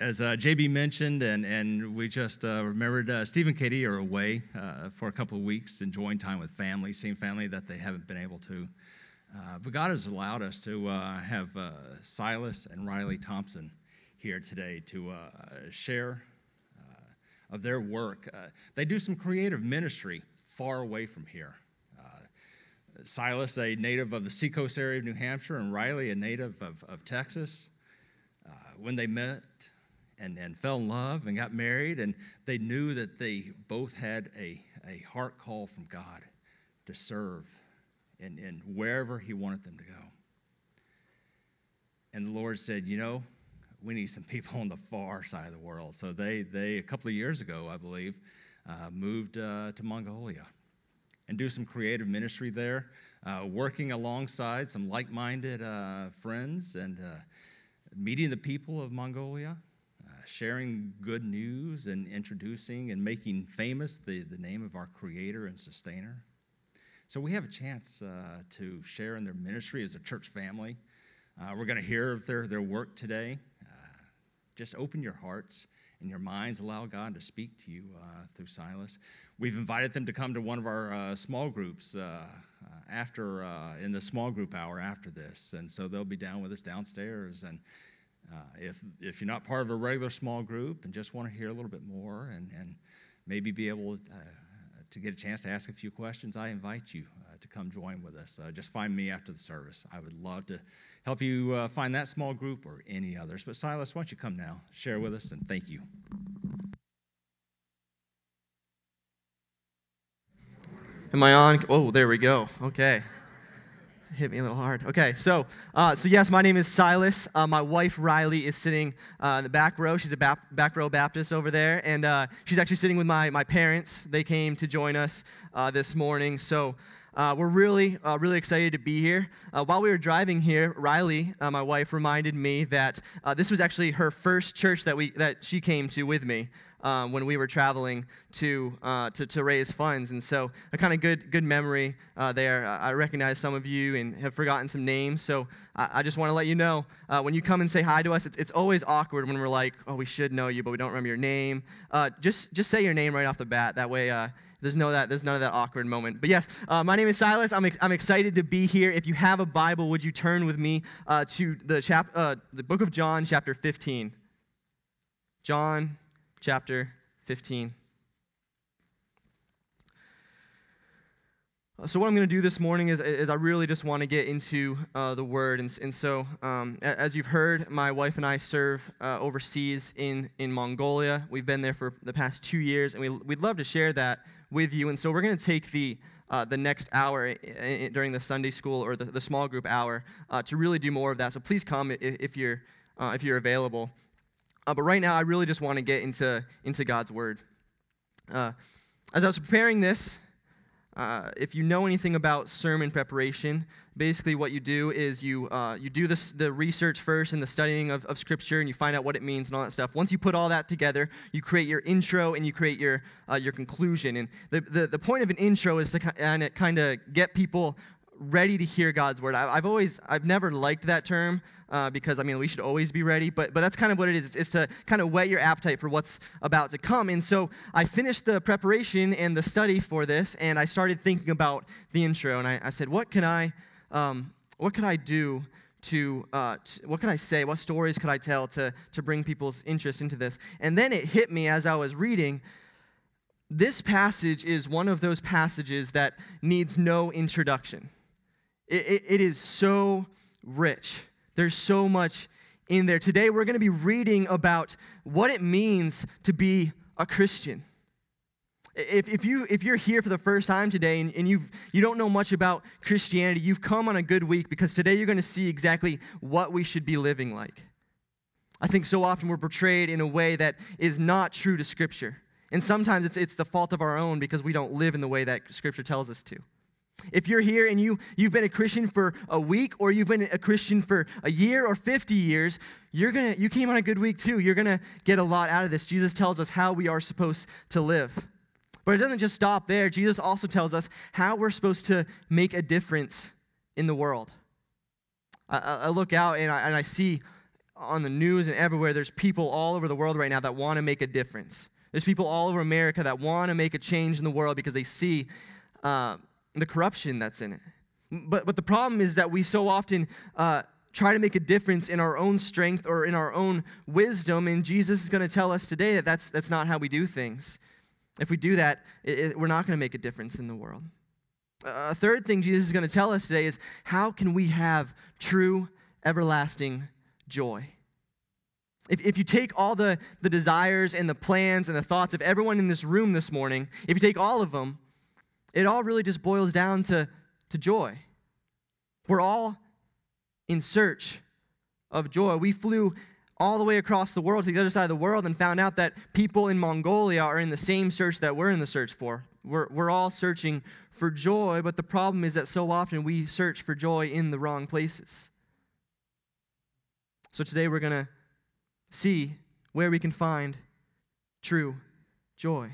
as uh, JB mentioned, and, and we just uh, remembered uh, Steve and Katie are away uh, for a couple of weeks, enjoying time with family, seeing family that they haven't been able to. Uh, but God has allowed us to uh, have Silas and Riley Thompson here today to share of their work. they do some creative ministry far away from here. Silas, a native of the seacoast area of New Hampshire, and Riley, a native of, of Texas. when they met, and, and fell in love and got married, and they knew that they both had a, a heart call from God to serve in, in wherever He wanted them to go. And the Lord said, You know, we need some people on the far side of the world. So they, they a couple of years ago, I believe, uh, moved uh, to Mongolia and do some creative ministry there, uh, working alongside some like minded uh, friends and uh, meeting the people of Mongolia sharing good news and introducing and making famous the, the name of our Creator and Sustainer. So we have a chance uh, to share in their ministry as a church family. Uh, we're going to hear of their, their work today. Uh, just open your hearts and your minds, allow God to speak to you uh, through Silas. We've invited them to come to one of our uh, small groups uh, after in the small group hour after this, and so they'll be down with us downstairs and uh, if, if you're not part of a regular small group and just want to hear a little bit more and, and maybe be able uh, to get a chance to ask a few questions, I invite you uh, to come join with us. Uh, just find me after the service. I would love to help you uh, find that small group or any others. But Silas, why don't you come now, share with us, and thank you. Am I on? Oh, there we go. Okay hit me a little hard. Okay, so uh, so yes, my name is Silas. Uh, my wife Riley is sitting uh, in the back row. She's a bap- back row Baptist over there, and uh, she's actually sitting with my my parents. They came to join us uh, this morning, so. Uh, we're really, really excited to be here. while we were driving here, Riley, my wife, reminded me that this was actually her first church that we that she came to with me um, when we were traveling to, uh, to, to, raise funds. And so a kind of good, good memory uh, there. I recognize some of you and have forgotten some names. So I, I just want to let you know uh, when you come and say hi to us, it's, it's always awkward when we're like, oh, we should know you, but we don't remember your name. Uh, just, just say your name right off the bat. That way, uh, there's no that there's none of that awkward moment but yes uh, my name is silas I'm, ex- I'm excited to be here if you have a bible would you turn with me uh, to the chap uh, the book of john chapter 15 john chapter 15. So, what I'm going to do this morning is, is I really just want to get into uh, the Word. And, and so, um, as you've heard, my wife and I serve uh, overseas in, in Mongolia. We've been there for the past two years, and we, we'd love to share that with you. And so, we're going to take the, uh, the next hour during the Sunday school or the, the small group hour uh, to really do more of that. So, please come if, if, you're, uh, if you're available. Uh, but right now, I really just want to get into, into God's Word. Uh, as I was preparing this, uh, if you know anything about sermon preparation, basically what you do is you, uh, you do this, the research first and the studying of, of Scripture, and you find out what it means and all that stuff. Once you put all that together, you create your intro and you create your, uh, your conclusion. And the, the, the point of an intro is to kind of get people ready to hear God's word. I, have always, I've never liked that term uh, because I mean we should always be ready, but but that's kind of what it is. It's, to kind of whet your appetite for what's about to come. And so I finished the preparation and the study for this, and I started thinking about the intro, and I, I said, what can I, um, what could I do? To, uh, to, what could I say? What stories could I tell to, to bring people's interest into this? And then it hit me as I was reading this passage is one of those passages that needs no introduction. It, it, it is so rich. There's so much in there. Today, we're going to be reading about what it means to be a Christian. If, if, you, if you're here for the first time today and, and you've, you don't know much about Christianity, you've come on a good week because today you're going to see exactly what we should be living like. I think so often we're portrayed in a way that is not true to Scripture. And sometimes it's, it's the fault of our own because we don't live in the way that Scripture tells us to. If you're here and you, you've been a Christian for a week or you've been a Christian for a year or 50 years, you're gonna, you came on a good week too. You're going to get a lot out of this. Jesus tells us how we are supposed to live. But it doesn't just stop there. Jesus also tells us how we're supposed to make a difference in the world. I, I look out and I, and I see on the news and everywhere, there's people all over the world right now that want to make a difference. There's people all over America that want to make a change in the world because they see uh, the corruption that's in it. But, but the problem is that we so often uh, try to make a difference in our own strength or in our own wisdom, and Jesus is going to tell us today that that's, that's not how we do things. If we do that, it, it, we're not going to make a difference in the world. A third thing Jesus is going to tell us today is how can we have true, everlasting joy? If, if you take all the, the desires and the plans and the thoughts of everyone in this room this morning, if you take all of them, it all really just boils down to, to joy. We're all in search of joy. We flew all the way across the world to the other side of the world and found out that people in Mongolia are in the same search that we're in the search for. We're, we're all searching for joy, but the problem is that so often we search for joy in the wrong places. So today we're going to see where we can find true joy.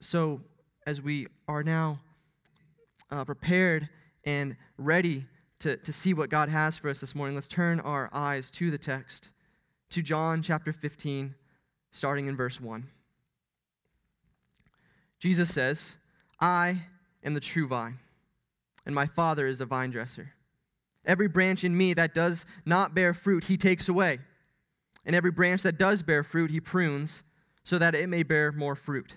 So, as we are now uh, prepared and ready to, to see what God has for us this morning, let's turn our eyes to the text, to John chapter 15, starting in verse 1. Jesus says, I am the true vine, and my Father is the vine dresser. Every branch in me that does not bear fruit, he takes away. And every branch that does bear fruit, he prunes, so that it may bear more fruit.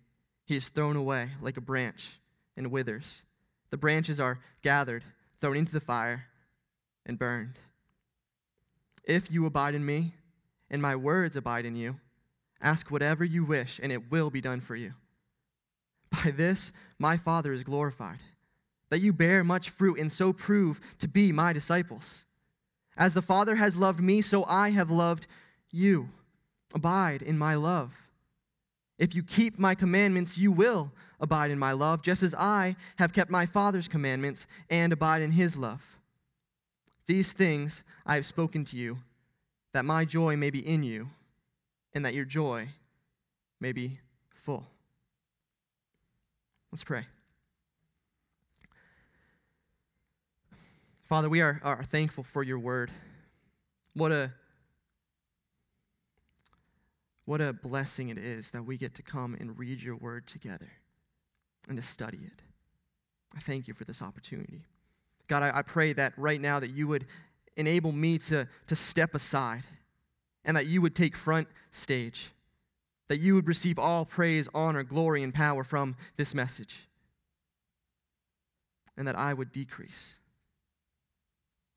he is thrown away like a branch and withers. The branches are gathered thrown into the fire, and burned. If you abide in me, and my words abide in you, ask whatever you wish, and it will be done for you. By this my Father is glorified, that you bear much fruit, and so prove to be my disciples. As the Father has loved me, so I have loved you. Abide in my love. If you keep my commandments, you will abide in my love, just as I have kept my Father's commandments and abide in his love. These things I have spoken to you, that my joy may be in you, and that your joy may be full. Let's pray. Father, we are, are thankful for your word. What a what a blessing it is that we get to come and read your word together and to study it. I thank you for this opportunity. God, I, I pray that right now that you would enable me to, to step aside and that you would take front stage, that you would receive all praise, honor, glory, and power from this message, and that I would decrease.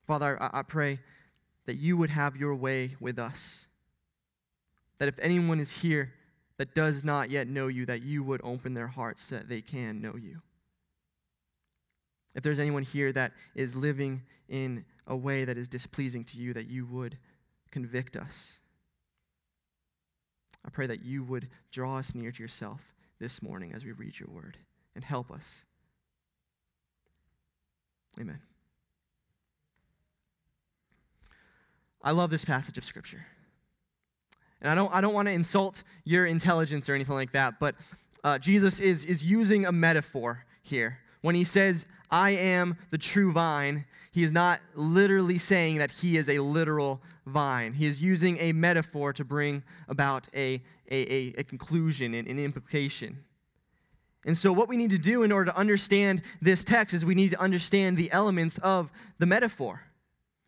Father, I, I pray that you would have your way with us that if anyone is here that does not yet know you, that you would open their hearts so that they can know you. If there's anyone here that is living in a way that is displeasing to you, that you would convict us. I pray that you would draw us near to yourself this morning as we read your word and help us. Amen. I love this passage of Scripture. And I don't, I don't want to insult your intelligence or anything like that, but uh, Jesus is, is using a metaphor here. When he says, I am the true vine, he is not literally saying that he is a literal vine. He is using a metaphor to bring about a, a, a, a conclusion and an implication. And so, what we need to do in order to understand this text is we need to understand the elements of the metaphor.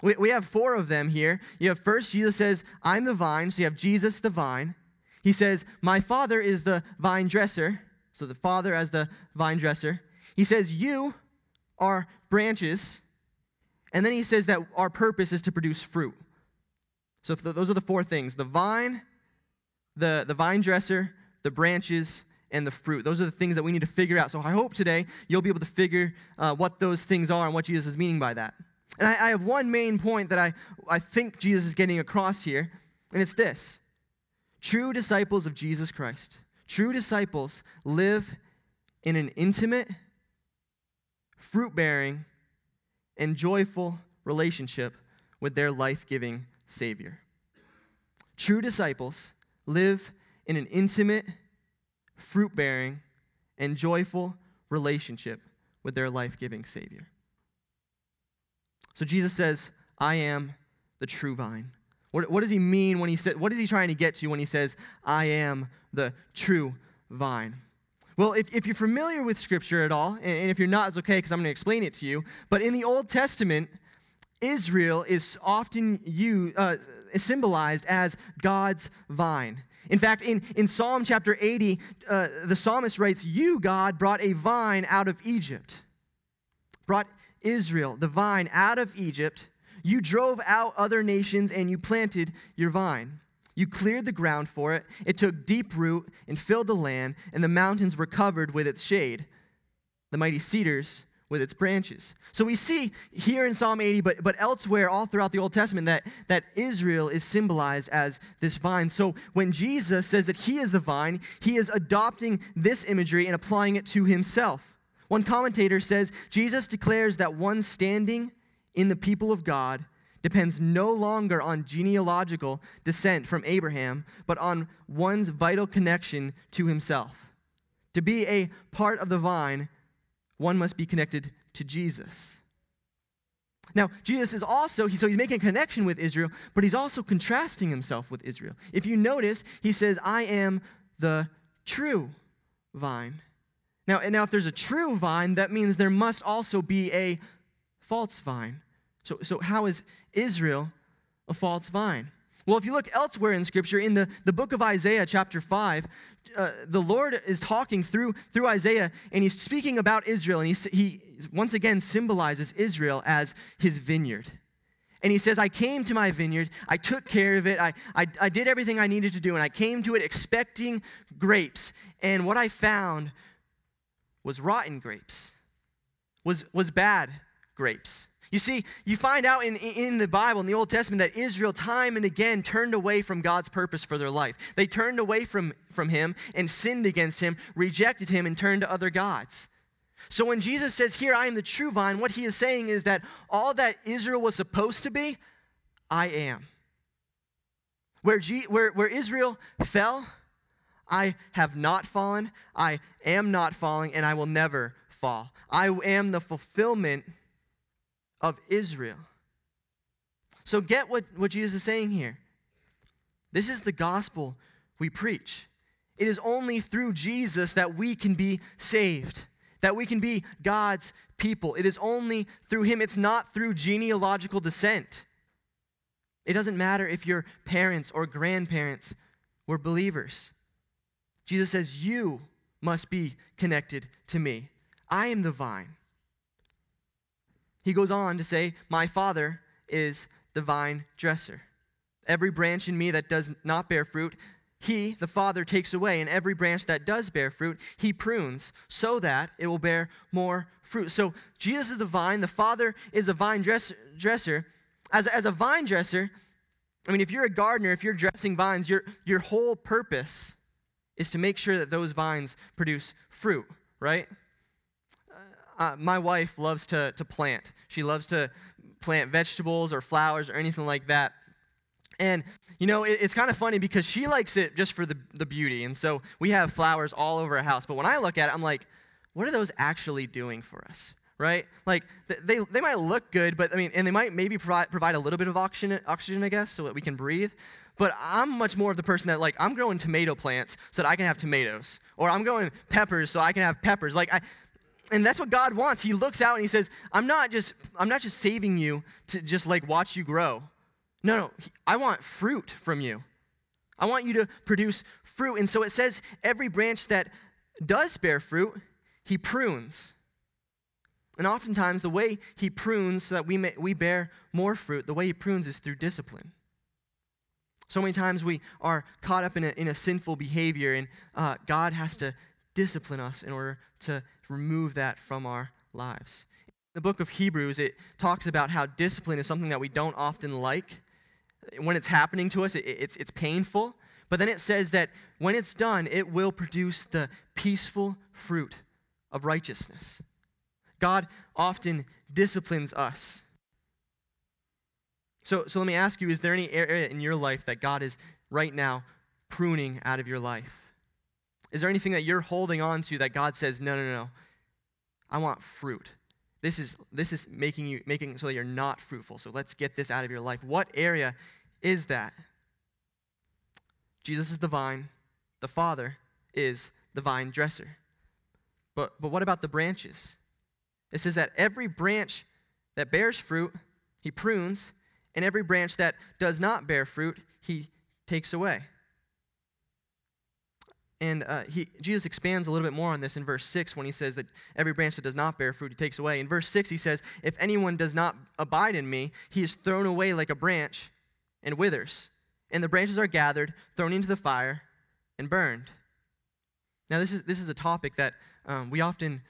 We, we have four of them here. You have first, Jesus says, I'm the vine. So you have Jesus the vine. He says, My Father is the vine dresser. So the Father as the vine dresser. He says, You are branches. And then he says that our purpose is to produce fruit. So those are the four things the vine, the, the vine dresser, the branches, and the fruit. Those are the things that we need to figure out. So I hope today you'll be able to figure uh, what those things are and what Jesus is meaning by that. And I, I have one main point that I, I think Jesus is getting across here, and it's this true disciples of Jesus Christ, true disciples live in an intimate, fruit bearing, and joyful relationship with their life giving Savior. True disciples live in an intimate, fruit bearing, and joyful relationship with their life giving Savior. So Jesus says, I am the true vine. What, what does he mean when he says, what is he trying to get to when he says, I am the true vine? Well, if, if you're familiar with Scripture at all, and, and if you're not, it's okay because I'm going to explain it to you. But in the Old Testament, Israel is often used, uh, symbolized as God's vine. In fact, in, in Psalm chapter 80, uh, the psalmist writes, You, God, brought a vine out of Egypt, brought Israel, the vine, out of Egypt. You drove out other nations and you planted your vine. You cleared the ground for it. It took deep root and filled the land, and the mountains were covered with its shade, the mighty cedars with its branches. So we see here in Psalm 80, but, but elsewhere all throughout the Old Testament, that, that Israel is symbolized as this vine. So when Jesus says that he is the vine, he is adopting this imagery and applying it to himself. One commentator says Jesus declares that one standing in the people of God depends no longer on genealogical descent from Abraham, but on one's vital connection to himself. To be a part of the vine one must be connected to Jesus. Now, Jesus is also, so he's making a connection with Israel, but he's also contrasting himself with Israel. If you notice, he says, I am the true vine. Now, and now if there's a true vine, that means there must also be a false vine. So, so how is Israel a false vine? Well, if you look elsewhere in Scripture, in the, the book of Isaiah, chapter 5, uh, the Lord is talking through, through Isaiah, and he's speaking about Israel, and he, he once again symbolizes Israel as his vineyard. And he says, I came to my vineyard, I took care of it, I, I, I did everything I needed to do, and I came to it expecting grapes. And what I found was rotten grapes, was, was bad grapes. You see, you find out in, in the Bible, in the Old Testament, that Israel time and again turned away from God's purpose for their life. They turned away from, from Him and sinned against Him, rejected Him, and turned to other gods. So when Jesus says, Here, I am the true vine, what He is saying is that all that Israel was supposed to be, I am. Where, G, where, where Israel fell, I have not fallen, I am not falling, and I will never fall. I am the fulfillment of Israel. So get what, what Jesus is saying here. This is the gospel we preach. It is only through Jesus that we can be saved, that we can be God's people. It is only through Him, it's not through genealogical descent. It doesn't matter if your parents or grandparents were believers. Jesus says, You must be connected to me. I am the vine. He goes on to say, My Father is the vine dresser. Every branch in me that does not bear fruit, he, the Father, takes away, and every branch that does bear fruit, he prunes, so that it will bear more fruit. So Jesus is the vine, the Father is the vine dress, dresser. As, as a vine dresser, I mean, if you're a gardener, if you're dressing vines, your, your whole purpose is to make sure that those vines produce fruit, right? uh, my wife loves to, to plant. She loves to plant vegetables or flowers or anything like that. And, you know, it, it's kind of funny because she likes it just for the, the beauty. And so we have flowers all over our house. But when I look at it, I'm like, what are those actually doing for us? Right? Like, they, they might look good, but I mean, and they might maybe provide, provide a little bit of oxygen, oxygen, I guess, so that we can breathe. But I'm much more of the person that, like, I'm growing tomato plants so that I can have tomatoes. Or I'm growing peppers so I can have peppers. Like, I, and that's what God wants. He looks out and he says, I'm not just I'm not just saving you to just like watch you grow. No, no. I want fruit from you. I want you to produce fruit. And so it says every branch that does bear fruit, he prunes. And oftentimes the way he prunes so that we may, we bear more fruit, the way he prunes is through discipline. So many times we are caught up in a, in a sinful behavior, and uh, God has to discipline us in order to remove that from our lives. the book of Hebrews, it talks about how discipline is something that we don't often like. When it's happening to us, it, it's, it's painful. But then it says that when it's done, it will produce the peaceful fruit of righteousness. God often disciplines us. So, so let me ask you is there any area in your life that God is right now pruning out of your life? Is there anything that you're holding on to that God says, no, no, no, I want fruit? This is, this is making you making so that you're not fruitful. So let's get this out of your life. What area is that? Jesus is the vine, the Father is the vine dresser. But, but what about the branches? It says that every branch that bears fruit, he prunes, and every branch that does not bear fruit, he takes away. And uh, he, Jesus expands a little bit more on this in verse 6 when he says that every branch that does not bear fruit he takes away. In verse 6, he says, If anyone does not abide in me, he is thrown away like a branch and withers. And the branches are gathered, thrown into the fire, and burned. Now, this is, this is a topic that um, we often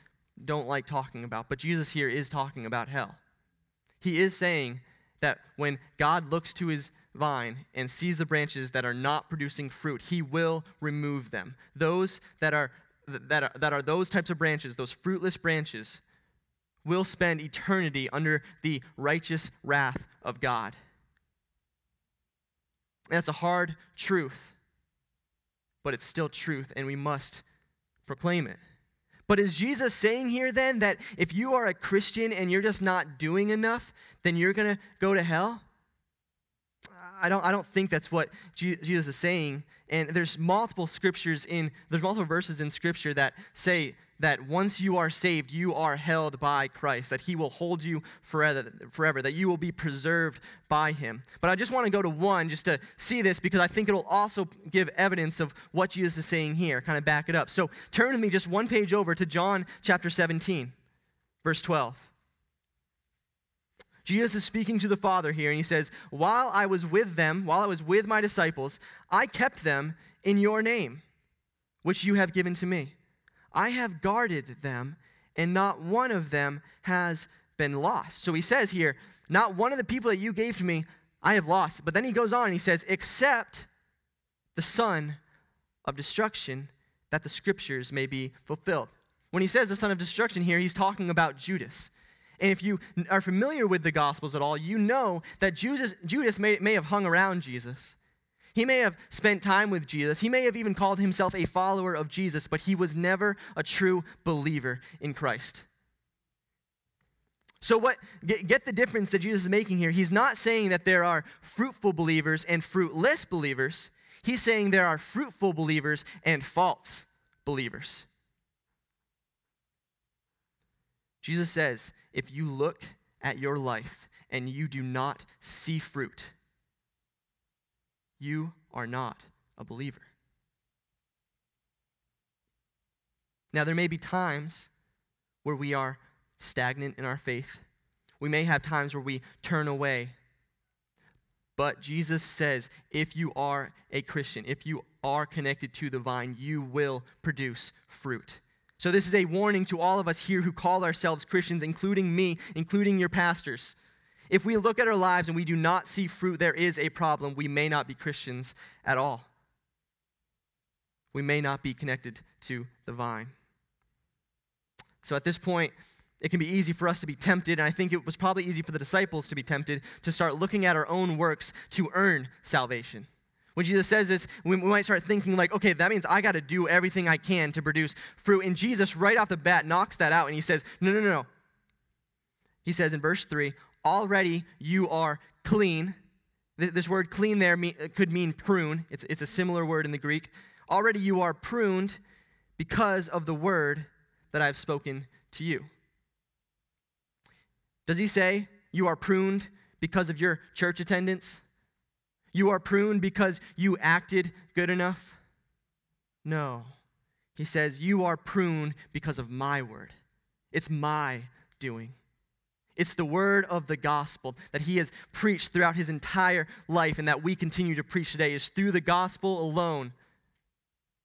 don't like talking about, but Jesus here is talking about hell. He is saying that when God looks to his vine and sees the branches that are not producing fruit, he will remove them. Those that are, that are, that are those types of branches, those fruitless branches, will spend eternity under the righteous wrath of God. That's a hard truth, but it's still truth, and we must proclaim it. But is Jesus saying here then that if you are a Christian and you're just not doing enough, then you're going to go to hell? I don't, I don't think that's what Jesus is saying. And there's multiple scriptures in, there's multiple verses in scripture that say that once you are saved, you are held by Christ, that he will hold you forever, forever, that you will be preserved by him. But I just want to go to one just to see this because I think it'll also give evidence of what Jesus is saying here, kind of back it up. So turn with me just one page over to John chapter 17, verse 12. Jesus is speaking to the Father here, and he says, While I was with them, while I was with my disciples, I kept them in your name, which you have given to me. I have guarded them, and not one of them has been lost. So he says here, Not one of the people that you gave to me, I have lost. But then he goes on and he says, Except the son of destruction, that the scriptures may be fulfilled. When he says the son of destruction here, he's talking about Judas. And if you are familiar with the Gospels at all, you know that Judas, Judas may, may have hung around Jesus. He may have spent time with Jesus. He may have even called himself a follower of Jesus, but he was never a true believer in Christ. So, what get, get the difference that Jesus is making here? He's not saying that there are fruitful believers and fruitless believers. He's saying there are fruitful believers and false believers. Jesus says, if you look at your life and you do not see fruit, you are not a believer. Now, there may be times where we are stagnant in our faith. We may have times where we turn away. But Jesus says if you are a Christian, if you are connected to the vine, you will produce fruit. So, this is a warning to all of us here who call ourselves Christians, including me, including your pastors. If we look at our lives and we do not see fruit, there is a problem. We may not be Christians at all. We may not be connected to the vine. So, at this point, it can be easy for us to be tempted, and I think it was probably easy for the disciples to be tempted to start looking at our own works to earn salvation. When Jesus says this, we might start thinking, like, okay, that means I got to do everything I can to produce fruit. And Jesus, right off the bat, knocks that out and he says, no, no, no, no. He says in verse 3, already you are clean. This word clean there could mean prune, it's, it's a similar word in the Greek. Already you are pruned because of the word that I've spoken to you. Does he say you are pruned because of your church attendance? You are pruned because you acted good enough? No. He says, You are pruned because of my word. It's my doing. It's the word of the gospel that he has preached throughout his entire life and that we continue to preach today is through the gospel alone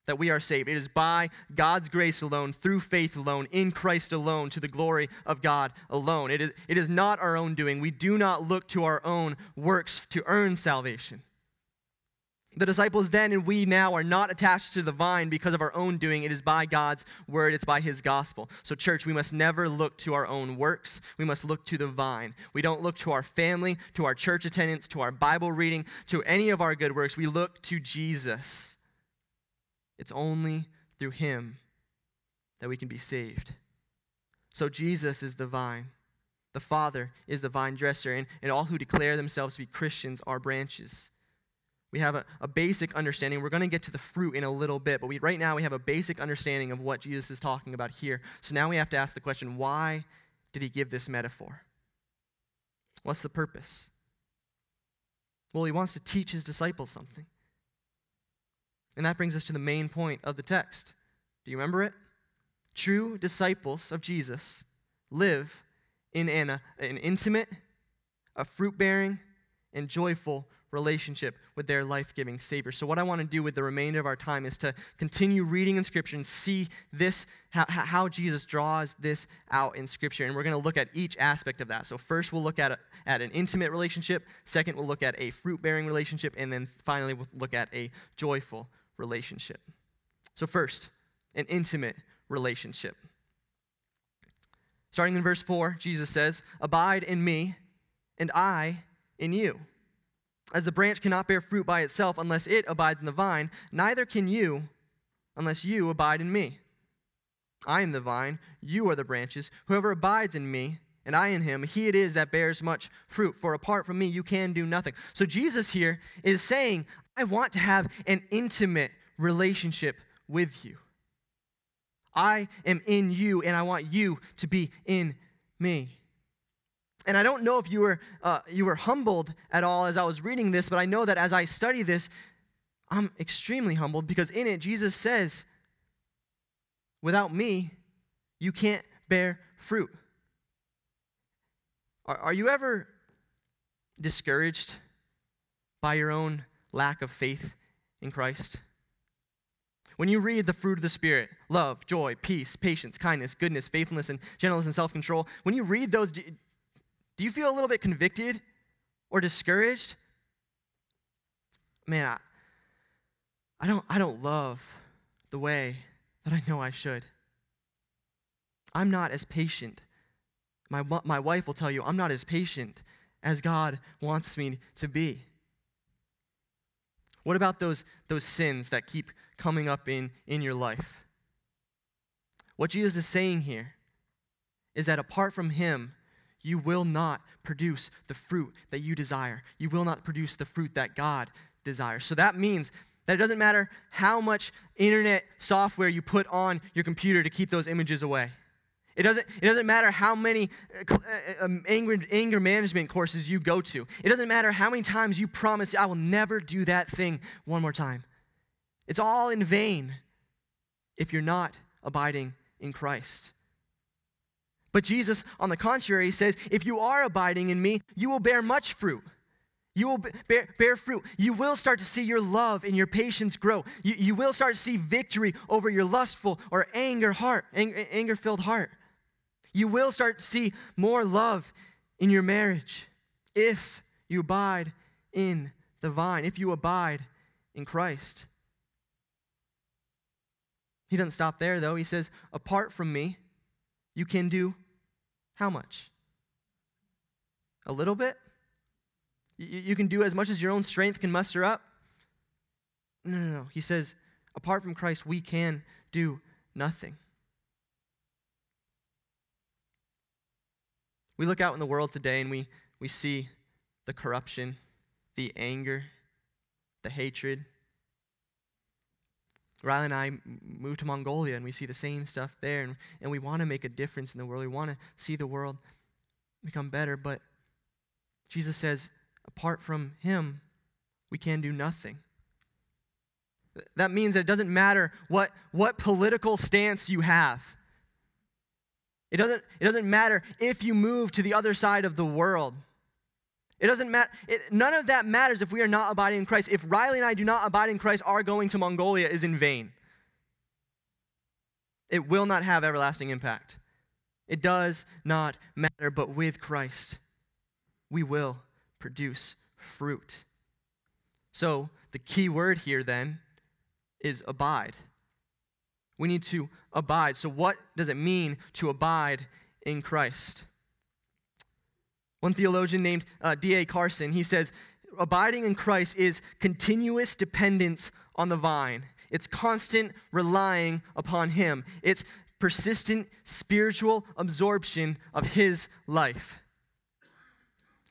that we are saved. It is by God's grace alone, through faith alone, in Christ alone, to the glory of God alone. It is, it is not our own doing. We do not look to our own works to earn salvation. The disciples then and we now are not attached to the vine because of our own doing. It is by God's word, it's by his gospel. So, church, we must never look to our own works. We must look to the vine. We don't look to our family, to our church attendance, to our Bible reading, to any of our good works. We look to Jesus. It's only through him that we can be saved. So, Jesus is the vine. The Father is the vine dresser, and, and all who declare themselves to be Christians are branches. We have a, a basic understanding. We're going to get to the fruit in a little bit, but we, right now we have a basic understanding of what Jesus is talking about here. So now we have to ask the question why did he give this metaphor? What's the purpose? Well, he wants to teach his disciples something. And that brings us to the main point of the text. Do you remember it? True disciples of Jesus live in an, uh, an intimate, a fruit bearing, and joyful relationship with their life giving Savior. So, what I want to do with the remainder of our time is to continue reading in Scripture and see this, how, how Jesus draws this out in Scripture. And we're going to look at each aspect of that. So, first, we'll look at, a, at an intimate relationship. Second, we'll look at a fruit bearing relationship. And then finally, we'll look at a joyful relationship. So, first, an intimate relationship. Starting in verse 4, Jesus says, Abide in me, and I in you. As the branch cannot bear fruit by itself unless it abides in the vine, neither can you unless you abide in me. I am the vine, you are the branches. Whoever abides in me, and I in him, he it is that bears much fruit. For apart from me, you can do nothing. So Jesus here is saying, I want to have an intimate relationship with you. I am in you, and I want you to be in me. And I don't know if you were, uh, you were humbled at all as I was reading this, but I know that as I study this, I'm extremely humbled because in it, Jesus says, Without me, you can't bear fruit. Are, are you ever discouraged by your own lack of faith in Christ? When you read the fruit of the Spirit love, joy, peace, patience, kindness, goodness, faithfulness, and gentleness and self control when you read those, do you feel a little bit convicted or discouraged? Man, I, I, don't, I don't love the way that I know I should. I'm not as patient. My, my wife will tell you, I'm not as patient as God wants me to be. What about those, those sins that keep coming up in, in your life? What Jesus is saying here is that apart from Him, you will not produce the fruit that you desire. You will not produce the fruit that God desires. So that means that it doesn't matter how much internet software you put on your computer to keep those images away. It doesn't, it doesn't matter how many uh, uh, um, anger, anger management courses you go to. It doesn't matter how many times you promise, I will never do that thing one more time. It's all in vain if you're not abiding in Christ. But Jesus, on the contrary, says, If you are abiding in me, you will bear much fruit. You will bear, bear, fruit. You will start to see your love and your patience grow. You, you will start to see victory over your lustful or anger heart, anger filled heart. You will start to see more love in your marriage if you abide in the vine, if you abide in Christ. He doesn't stop there, though. He says, Apart from me, you can do how much? A little bit? You, can do as much as your own strength can muster up? No, no, no. He says, apart from Christ, we can do nothing. We look out in the world today and we, we see the corruption, the anger, the hatred, Riley and I moved to Mongolia and we see the same stuff there, and, and we want to make a difference in the world. We want to see the world become better, but Jesus says, apart from Him, we can do nothing. That means that it doesn't matter what, what political stance you have. It doesn't, it doesn't matter if you move to the other side of the world. It doesn't matter. None of that matters if we are not abiding in Christ. If Riley and I do not abide in Christ, our going to Mongolia is in vain. it will not have everlasting impact. It does not matter, but with Christ, we will produce fruit. So, the key word here then is abide. We need to abide. So, what does it mean to abide in Christ? One theologian named uh, D.A. Carson, he says, abiding in Christ is continuous dependence on the vine. It's constant relying upon Him. It's persistent spiritual absorption of His life.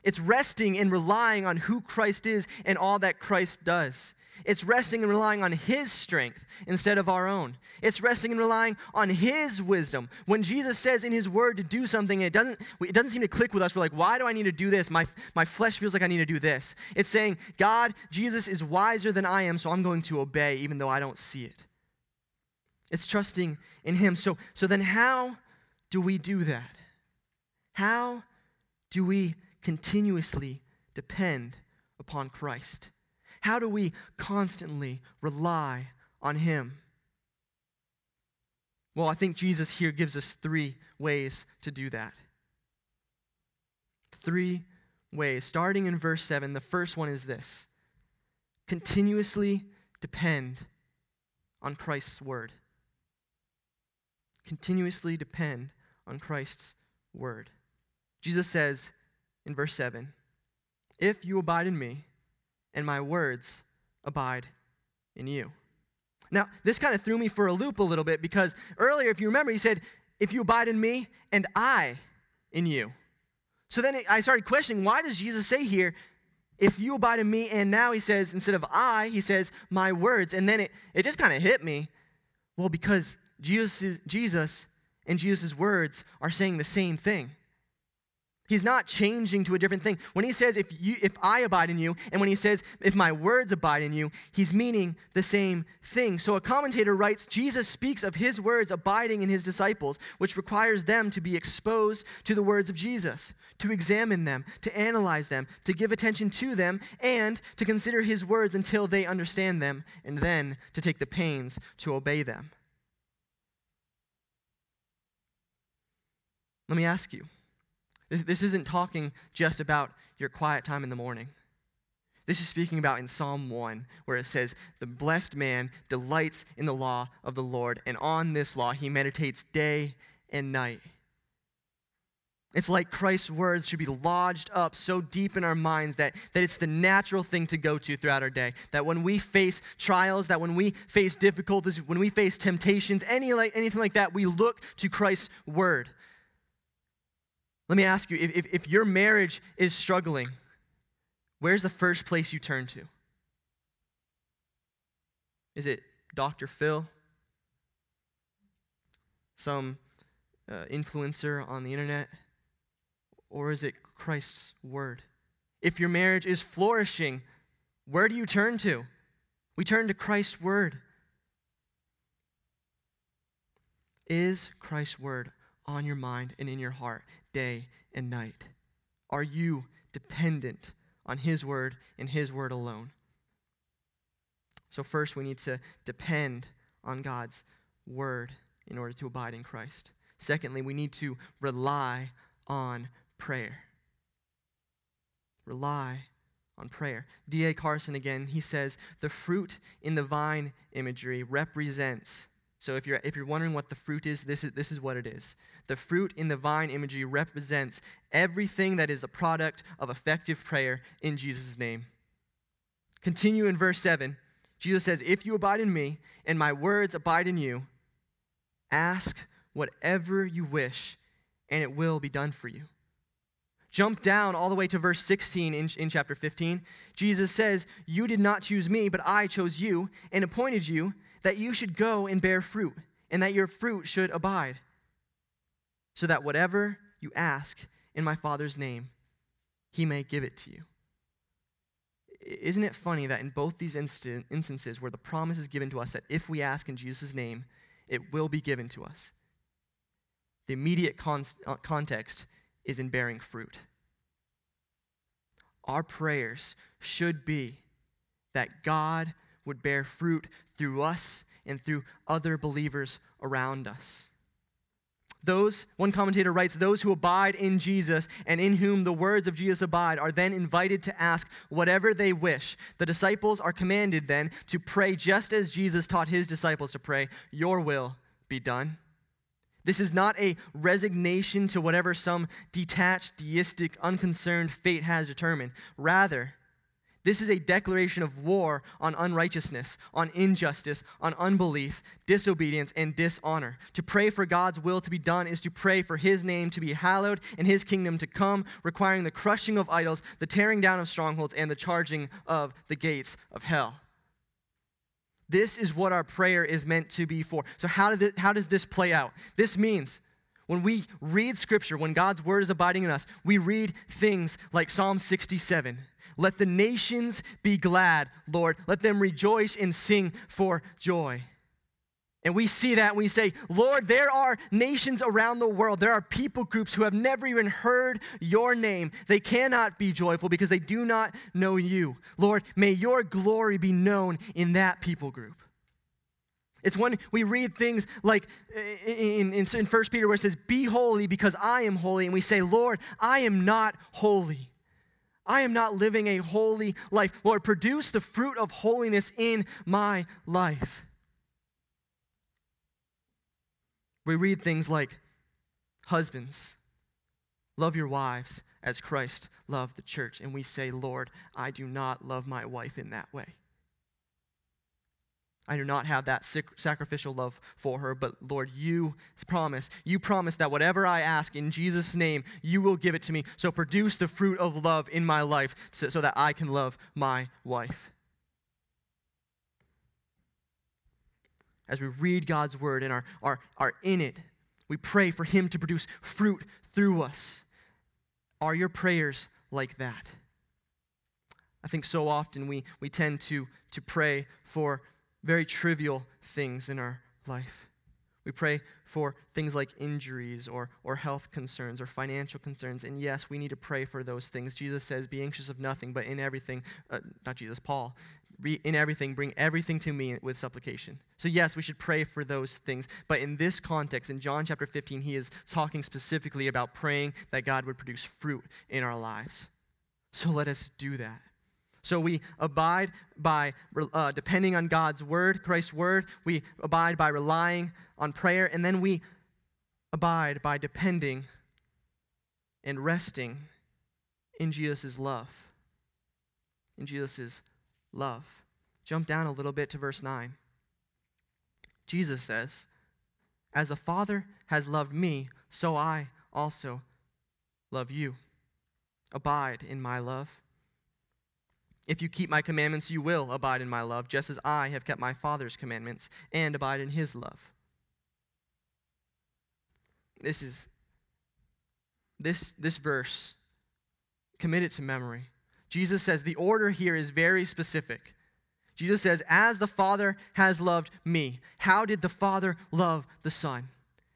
It's resting and relying on who Christ is and all that Christ does. It's resting and relying on His strength instead of our own. It's resting and relying on His wisdom. When Jesus says in His Word to do something, it doesn't, it doesn't seem to click with us. We're like, why do I need to do this? My, my flesh feels like I need to do this. It's saying, God, Jesus is wiser than I am, so I'm going to obey even though I don't see it. It's trusting in Him. So, so then, how do we do that? How do we continuously depend upon Christ? How do we constantly rely on Him? Well, I think Jesus here gives us three ways to do that. Three ways. Starting in verse 7, the first one is this continuously depend on Christ's word. Continuously depend on Christ's word. Jesus says in verse 7 If you abide in me, and my words abide in you. Now, this kind of threw me for a loop a little bit because earlier, if you remember, he said, If you abide in me and I in you. So then I started questioning why does Jesus say here, If you abide in me, and now he says, instead of I, he says, My words. And then it, it just kind of hit me. Well, because Jesus, Jesus and Jesus' words are saying the same thing. He's not changing to a different thing. When he says, if, you, if I abide in you, and when he says, if my words abide in you, he's meaning the same thing. So a commentator writes, Jesus speaks of his words abiding in his disciples, which requires them to be exposed to the words of Jesus, to examine them, to analyze them, to give attention to them, and to consider his words until they understand them, and then to take the pains to obey them. Let me ask you. This, isn't talking just about your quiet time in the morning. This is speaking about in Psalm 1, where it says, The blessed man delights in the law of the Lord, and on this law he meditates day and night. It's like Christ's words should be lodged up so deep in our minds that, that it's the natural thing to go to throughout our day. That when we face trials, that when we face difficulties, when we face temptations, any like, anything like that, we look to Christ's word. Let me ask you if, if, if your marriage is struggling, where's the first place you turn to? Is it Dr. Phil? Some uh, influencer on the internet? Or is it Christ's word? If your marriage is flourishing, where do you turn to? We turn to Christ's word. Is Christ's word on your mind and in your heart day and night? Are you dependent on His word and His word alone? So, first, we need to depend on God's word in order to abide in Christ. Secondly, we need to rely on prayer. Rely on prayer. D.A. Carson again, he says, the fruit in the vine imagery represents so if you're, if you're wondering what the fruit is, this is, this is what it is. The fruit in the vine imagery represents everything that is the product of effective prayer in Jesus' name. Continue in verse 7. Jesus says, If you abide in me and my words abide in you, ask whatever you wish, and it will be done for you. Jump down all the way to verse 16 in, in chapter 15. Jesus says, You did not choose me, but I chose you and appointed you that you should go and bear fruit, and that your fruit should abide, so that whatever you ask in my Father's name, he may give it to you. Isn't it funny that in both these instances where the promise is given to us that if we ask in Jesus' name, it will be given to us, the immediate con- uh, context is in bearing fruit. Our prayers should be that God would bear fruit through us and through other believers around us. Those, one commentator writes, those who abide in Jesus and in whom the words of Jesus abide are then invited to ask whatever they wish. The disciples are commanded then to pray just as Jesus taught his disciples to pray, Your will be done. This is not a resignation to whatever some detached, deistic, unconcerned fate has determined. Rather, this is a declaration of war on unrighteousness, on injustice, on unbelief, disobedience, and dishonor. To pray for God's will to be done is to pray for His name to be hallowed and His kingdom to come, requiring the crushing of idols, the tearing down of strongholds, and the charging of the gates of hell. This is what our prayer is meant to be for. So, how, did how does this play out? This means when we read Scripture, when God's word is abiding in us, we read things like Psalm 67. Let the nations be glad, Lord. Let them rejoice and sing for joy. And we see that we say, Lord, there are nations around the world. There are people groups who have never even heard your name. They cannot be joyful because they do not know you. Lord, may your glory be known in that people group. It's when we read things like uh, in, in, in 1 Peter where it says, Be holy because I am holy. And we say, Lord, I am not holy. I am not living a holy life. Lord, produce the fruit of holiness in my life. We read things like, Husbands, love your wives as Christ loved the church. And we say, Lord, I do not love my wife in that way. I do not have that sacrificial love for her, but Lord, you promise, you promise that whatever I ask in Jesus' name, you will give it to me. So produce the fruit of love in my life so, so that I can love my wife. as we read God's word and are, are, are in it, we pray for Him to produce fruit through us. Are your prayers like that? I think so often we, we tend to, to pray for very trivial things in our life. We pray for things like injuries or, or health concerns or financial concerns. And yes, we need to pray for those things. Jesus says, Be anxious of nothing, but in everything, uh, not Jesus, Paul, in everything, bring everything to me with supplication. So, yes, we should pray for those things. But in this context, in John chapter 15, he is talking specifically about praying that God would produce fruit in our lives. So, let us do that. So, we abide by uh, depending on God's word, Christ's word. We abide by relying on prayer. And then we abide by depending and resting in Jesus' love. In Jesus' love. Jump down a little bit to verse 9. Jesus says, As the Father has loved me, so I also love you. Abide in my love. If you keep my commandments, you will abide in my love, just as I have kept my Father's commandments and abide in his love. This is this this verse commit it to memory Jesus says the order here is very specific. Jesus says, As the Father has loved me. How did the Father love the Son?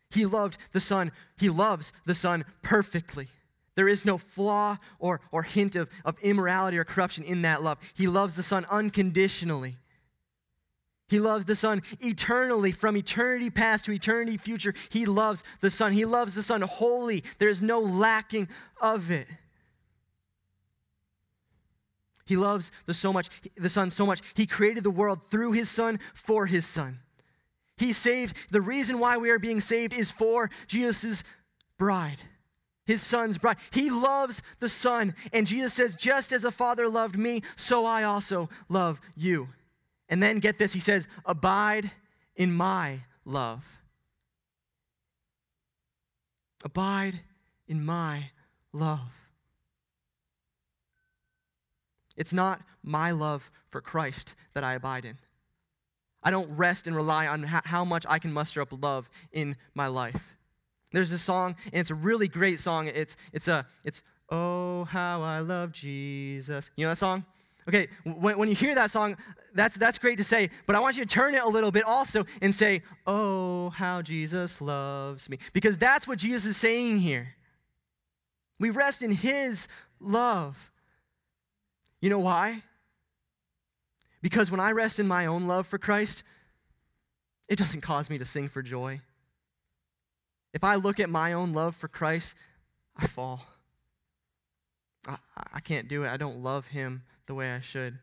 He loved the Son. He loves the Son perfectly. There is no flaw or, or hint of, of immorality or corruption in that love. He loves the Son unconditionally. He loves the Son eternally, from eternity past to eternity future. He loves the Son. He loves the Son wholly. There is no lacking of it. He loves the so much the Son so much. He created the world through his Son for his Son. He saved. The reason why we are being saved is for Jesus' bride, his Son's bride. He loves the Son. And Jesus says, just as a Father loved me, so I also love you. And then get this, he says, abide in my love. Abide in my love. It's not my love for Christ that I abide in. I don't rest and rely on how much I can muster up love in my life. There's a song, and it's a really great song. It's, it's, a, it's Oh, how I love Jesus. You know that song? Okay, when, when you hear that song, that's, that's great to say, but I want you to turn it a little bit also and say, Oh, how Jesus loves me. Because that's what Jesus is saying here. We rest in His love. You know why? Because when I rest in my own love for Christ, it doesn't cause me to sing for joy. If I look at my own love for Christ, I fall. I, I can't do it. I don't love him the way I should.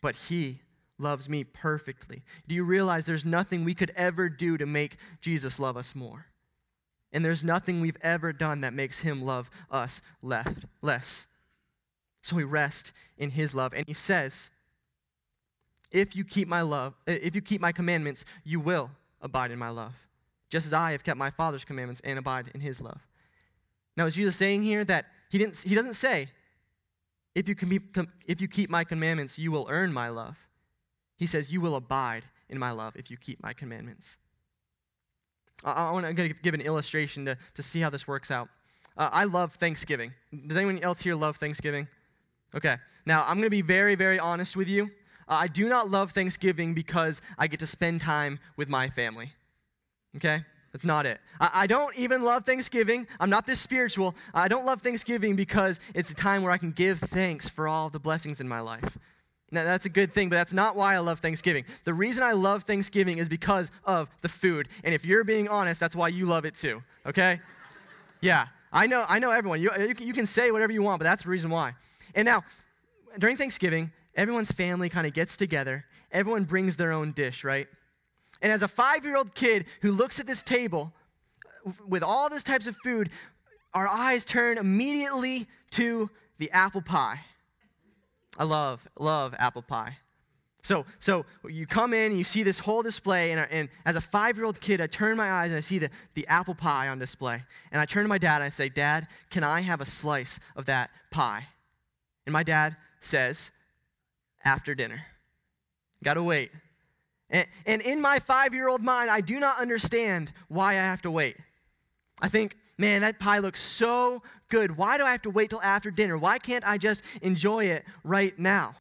But he loves me perfectly. Do you realize there's nothing we could ever do to make Jesus love us more? And there's nothing we've ever done that makes him love us left, less. So we rest in his love. And he says, if you keep my love, if you keep my commandments, you will abide in my love, just as I have kept my Father's commandments and abide in his love. Now, is Jesus saying here that he, didn't, he doesn't say, if you, be, if you keep my commandments, you will earn my love. He says, you will abide in my love if you keep my commandments. I, I want to give an illustration to, to see how this works out. Uh, I love Thanksgiving. Does anyone else here love Thanksgiving? Okay. Now, I'm going to be very, very honest with you. Uh, I do not love Thanksgiving because I get to spend time with my family. Okay? That's not it. I, I, don't even love Thanksgiving. I'm not this spiritual. I don't love Thanksgiving because it's a time where I can give thanks for all the blessings in my life. Now, that's a good thing, but that's not why I love Thanksgiving. The reason I love Thanksgiving is because of the food. And if you're being honest, that's why you love it too, okay? yeah, I know, I know everyone. You, you, you can say whatever you want, but that's the reason why. And now, during Thanksgiving, everyone's family kind of gets together. Everyone brings their own dish, right? And as a five year old kid who looks at this table with all these types of food, our eyes turn immediately to the apple pie. I love, love apple pie. So, so you come in and you see this whole display, and, and as a five year old kid, I turn my eyes and I see the, the apple pie on display. And I turn to my dad and I say, Dad, can I have a slice of that pie? And my dad says, after dinner. Gotta wait. And, and in my five year old mind, I do not understand why I have to wait. I think, man, that pie looks so good. Why do I have to wait till after dinner? Why can't I just enjoy it right now?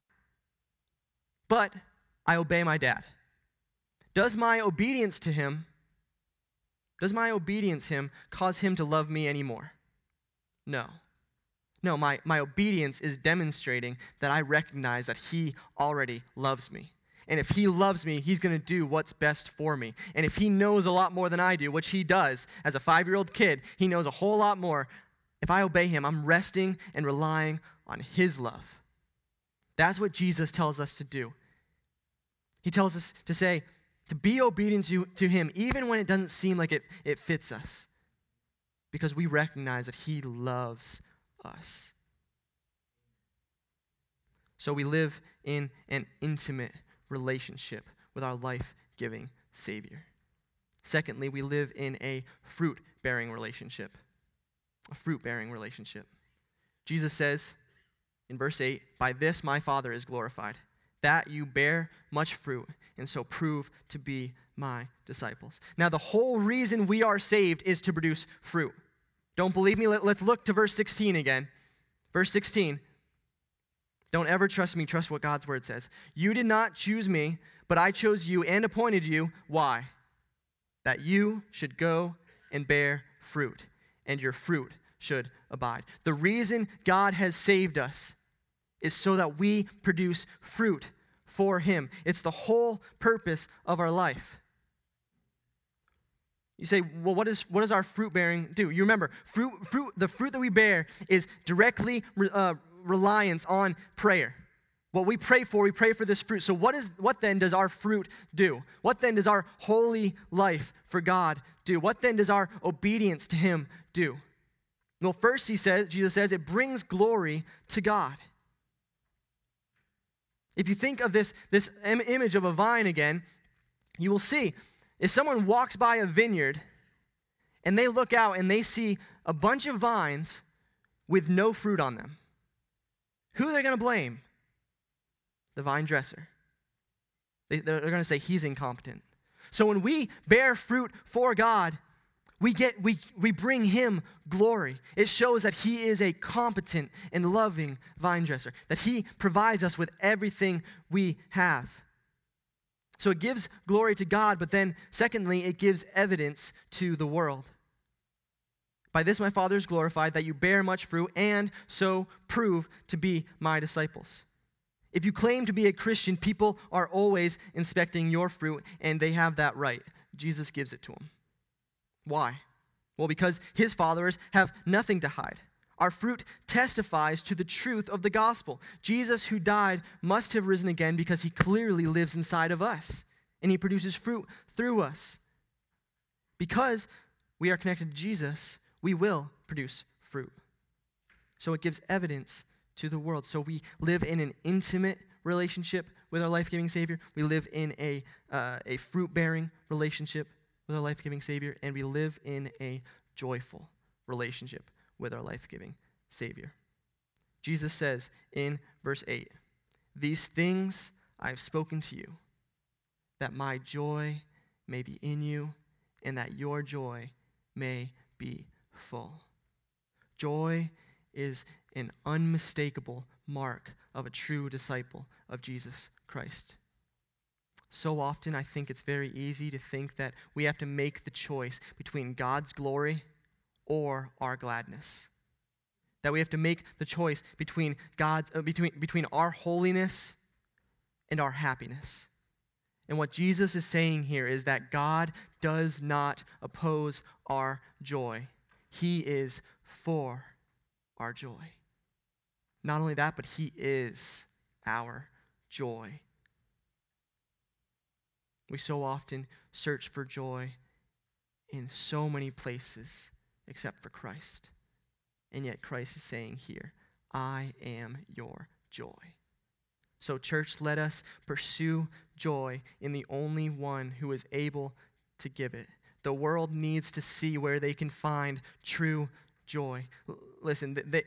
But I obey my dad. Does my obedience to him, does my obedience him cause him to love me anymore? No. No, my, my obedience is demonstrating that I recognize that He already loves me. And if He loves me, He's going to do what's best for me. And if He knows a lot more than I do, which He does, as a five year old kid, He knows a whole lot more. If I obey Him, I'm resting and relying on His love. That's what Jesus tells us to do. He tells us to say, to be obedient to, to Him, even when it doesn't seem like it, it fits us, because we recognize that He loves us. So we live in an intimate relationship with our life giving Savior. Secondly, we live in a fruit bearing relationship. A fruit bearing relationship. Jesus says in verse 8, By this my Father is glorified, that you bear much fruit, and so prove to be my disciples. Now, the whole reason we are saved is to produce fruit. Don't believe me? Let, us look to verse 16 again. Verse 16. Don't ever trust me, trust what God's word says. You did not choose me, but I chose you and appointed you. Why? That you should go and bear fruit, and your fruit should abide. The reason God has saved us is so that we produce fruit for Him. It's the whole purpose of our life. You say, well, what, is, what does our fruit bearing do? You remember, fruit, fruit, the fruit that we bear is directly uh, reliance on prayer. What we pray for, we pray for this fruit. So, what, is, what then does our fruit do? What then does our holy life for God do? What then does our obedience to Him do? Well, first, he says, Jesus says, it brings glory to God. If you think of this, this image of a vine again, you will see if someone walks by a vineyard and they look out and they see a bunch of vines with no fruit on them, who are they going to blame? The vine dresser. They, are going to say he's incompetent. So when we bear fruit for God, we get we, we bring him glory it shows that he is a competent and loving vine dresser that he provides us with everything we have so it gives glory to God, but then, secondly, it gives evidence to the world. By this my Father is glorified, that you bear much fruit and so prove to be my disciples. If you claim to be a Christian, people are always inspecting your fruit, and they have that right. Jesus gives it to them. Why? Well, because his followers have nothing to hide. Our fruit testifies to the truth of the gospel. Jesus, who died, must have risen again because he clearly lives inside of us, and he produces fruit through us. Because we are connected to Jesus, we will produce fruit. So it gives evidence to the world. So we live in an intimate relationship with our life giving Savior. We live in a, uh, a fruit bearing relationship with our life giving Savior. And we live in a joyful relationship with our life giving Savior. Jesus says in verse 8, These things I have spoken to you, that my joy may be in you, and that your joy may be full. Joy is an unmistakable mark of a true disciple of Jesus Christ. So often, I think it's very easy to think that we have to make the choice between God's glory or our gladness. That we have to make the choice between, God's, uh, between, between our holiness and our happiness. And what Jesus is saying here is that God does not oppose our joy, He is for our joy. Not only that, but He is our joy. We so often search for joy in so many places except for Christ. And yet Christ is saying here, I am your joy. So, church, let us pursue joy in the only one who is able to give it. The world needs to see where they can find true joy. L- listen, they,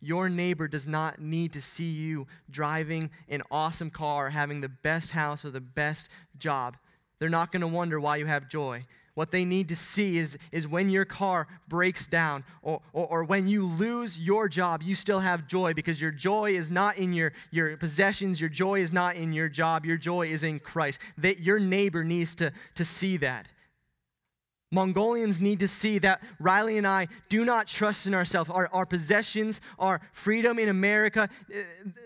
your neighbor does not need to see you driving an awesome car, having the best house, or the best job. They're not going to wonder why you have joy. What they need to see is, is when your car breaks down or, or, or, when you lose your job, you still have joy because your joy is not in your, your possessions, your joy is not in your job, your joy is in Christ. That your neighbor needs to, to see that. Mongolians need to see that Riley and I do not trust in ourselves. Our, our possessions, our freedom in America, eh,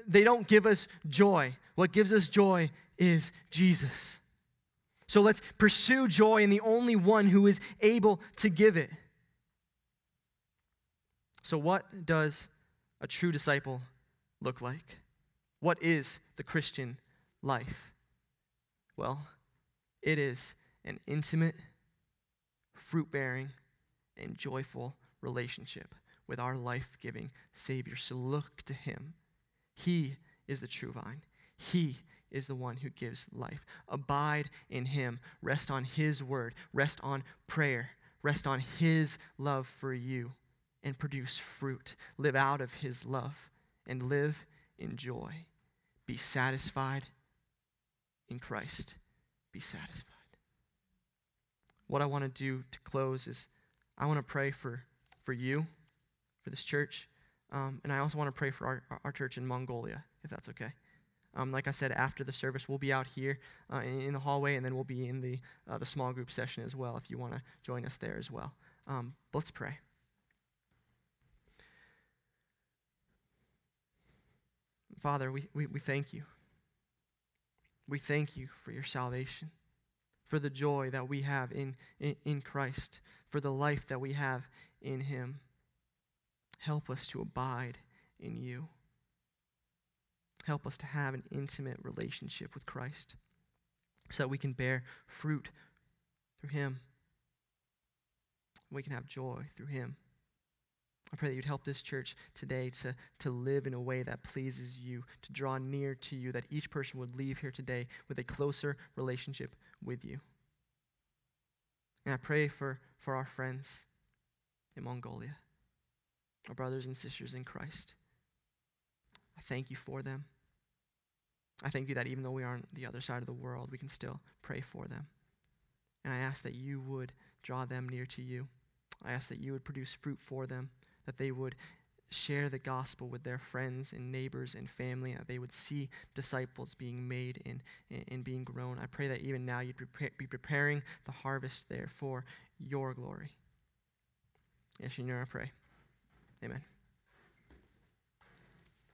they don't give us joy. What gives us joy is Jesus. So let's pursue joy in the only one who is able to give it. So, what does a true disciple look like? What is the Christian life? Well, it is an intimate, fruit bearing, and joyful relationship with our life giving Savior. So look to Him. He is the true vine, He is the one who gives life. Abide in Him, rest on His word, rest on prayer, rest on His love for you, and produce fruit. Live out of His love and live in joy. Be satisfied in Christ. Be satisfied what I want to do to close is I want to pray for, for you, for this church, um, and I also want to pray for our, our church in Mongolia, if that's okay. Um, like I said, after the service, we'll be out here uh, in, the hallway, and then we'll be in the, uh, the small group session as well if you want to join us there as well. Um, let's pray. Father, we, we, we thank you. We thank you for your salvation for the joy that we have in, in, in Christ, for the life that we have in Him. Help us to abide in you. Help us to have an intimate relationship with Christ so that we can bear fruit through Him. We can have joy through Him. I pray that you'd help this church today to, to live in a way that pleases you, to draw near to you, that each person would leave here today with a closer relationship with you. And I pray for, for our friends in Mongolia, our brothers and sisters in Christ. I thank you for them. I thank you that even though we are on the other side of the world, we can still pray for them. And I ask that you would draw them near to you. I ask that you would produce fruit for them that they would share the gospel with their friends and neighbors and family, that they would see disciples being made and, and being grown. I pray that even now you'd be preparing the harvest there for your glory. Yes, you know I pray. Amen.